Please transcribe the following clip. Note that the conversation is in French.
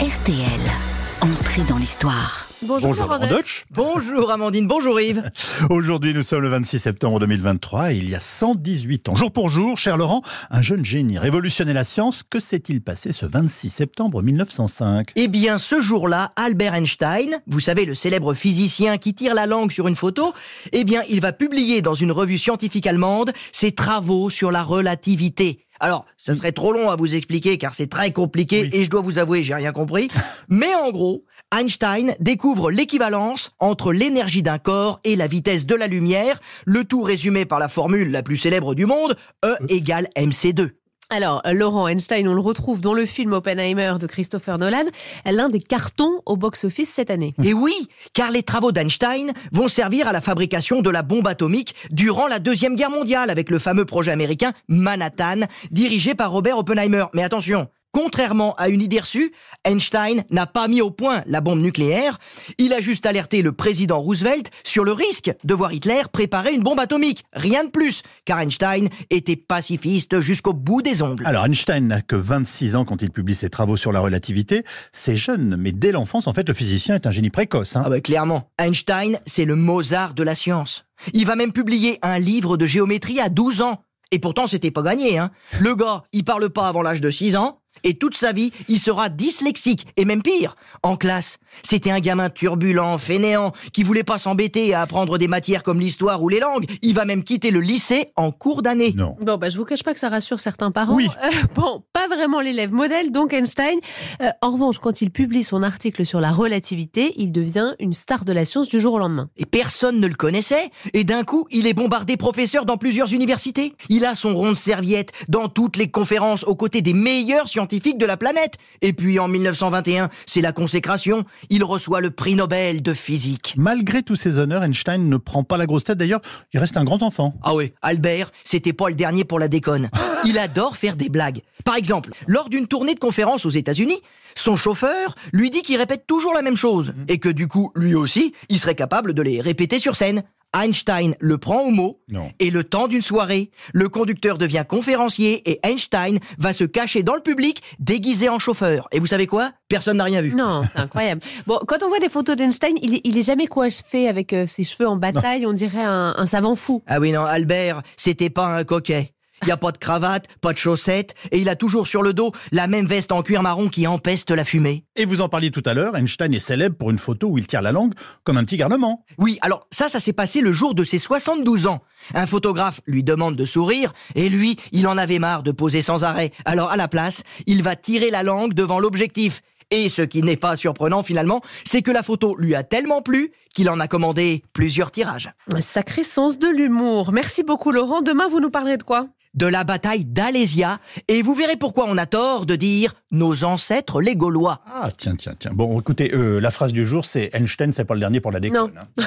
RTL. Entrée dans l'histoire. Bonjour, Bonjour Laurent Deutsch. Bonjour Amandine, bonjour Yves. Aujourd'hui, nous sommes le 26 septembre 2023 et il y a 118 ans, jour pour jour, cher Laurent, un jeune génie révolutionnait la science. Que s'est-il passé ce 26 septembre 1905 Eh bien, ce jour-là, Albert Einstein, vous savez, le célèbre physicien qui tire la langue sur une photo, eh bien, il va publier dans une revue scientifique allemande ses travaux sur la relativité. Alors, ça serait trop long à vous expliquer car c'est très compliqué Oui. et je dois vous avouer, j'ai rien compris. Mais en gros, Einstein découvre l'équivalence entre l'énergie d'un corps et la vitesse de la lumière, le tout résumé par la formule la plus célèbre du monde, E égale mc2. Alors, Laurent Einstein, on le retrouve dans le film Oppenheimer de Christopher Nolan, l'un des cartons au box-office cette année. Et oui, car les travaux d'Einstein vont servir à la fabrication de la bombe atomique durant la Deuxième Guerre mondiale avec le fameux projet américain Manhattan, dirigé par Robert Oppenheimer. Mais attention, contrairement à une idée reçue, Einstein n'a pas mis au point la bombe nucléaire, il a juste alerté le président Roosevelt sur le risque de voir Hitler préparer une bombe atomique. Rien de plus, car Einstein était pacifiste jusqu'au bout des ongles. Alors Einstein n'a que 26 ans quand il publie ses travaux sur la relativité. C'est jeune, mais dès l'enfance, en fait, le physicien est un génie précoce. hein. Ah bah clairement, Einstein, c'est le Mozart de la science. Il va même publier un livre de géométrie à 12 ans. Et pourtant, c'était pas gagné, hein. Le gars, il parle pas avant l'âge de 6 ans, et toute sa vie, il sera dyslexique, et même pire. En classe, c'était un gamin turbulent, fainéant, qui voulait pas s'embêter à apprendre des matières comme l'histoire ou les langues. Il va même quitter le lycée en cours d'année. Non. Bon, bah, je vous cache pas que ça rassure certains parents. Oui. Euh, bon, vraiment l'élève modèle, donc Einstein. Euh, en revanche, quand il publie son article sur la relativité, il devient une star de la science du jour au lendemain. Et personne ne le connaissait. Et d'un coup, il est bombardé professeur dans plusieurs universités. Il a son rond de serviette dans toutes les conférences aux côtés des meilleurs scientifiques de la planète. Et puis en 1921, c'est la consécration. Il reçoit le prix Nobel de physique. Malgré tous ses honneurs, Einstein ne prend pas la grosse tête. D'ailleurs, il reste un grand enfant. Ah oui, Albert, c'était pas le dernier pour la déconne. Il adore faire des blagues. Par exemple, lors d'une tournée de conférences aux États-Unis, son chauffeur lui dit qu'il répète toujours la même chose et que du coup, lui aussi, il serait capable de les répéter sur scène. Einstein le prend au mot Non. et le temps d'une soirée, le conducteur devient conférencier et Einstein va se cacher dans le public déguisé en chauffeur. Et vous savez quoi? Personne n'a rien vu. Non, c'est incroyable. Bon, quand on voit des photos d'Einstein, il, est- il est jamais coiffé avec euh, ses cheveux en bataille, on dirait un, un savant fou. Ah oui, non, Albert, c'était pas un coquet. Il n'y a pas de cravate, pas de chaussettes, et il a toujours sur le dos la même veste en cuir marron qui empeste la fumée. Et vous en parliez tout à l'heure, Einstein est célèbre pour une photo où il tire la langue comme un petit garnement. Oui, alors ça, ça s'est passé le jour de ses 72 ans. Un photographe lui demande de sourire, et lui, il en avait marre de poser sans arrêt. Alors à la place, il va tirer la langue devant l'objectif. Et ce qui n'est pas surprenant finalement, c'est que la photo lui a tellement plu qu'il en a commandé plusieurs tirages. Un sacré sens de l'humour. Merci beaucoup Laurent. Demain, vous nous parlerez de quoi? De la bataille d'Alésia, et vous verrez pourquoi on a tort de dire nos ancêtres les Gaulois. Ah, tiens, tiens, tiens. Bon, écoutez, euh, la phrase du jour, c'est Einstein, c'est pas le dernier pour la déconne. hein.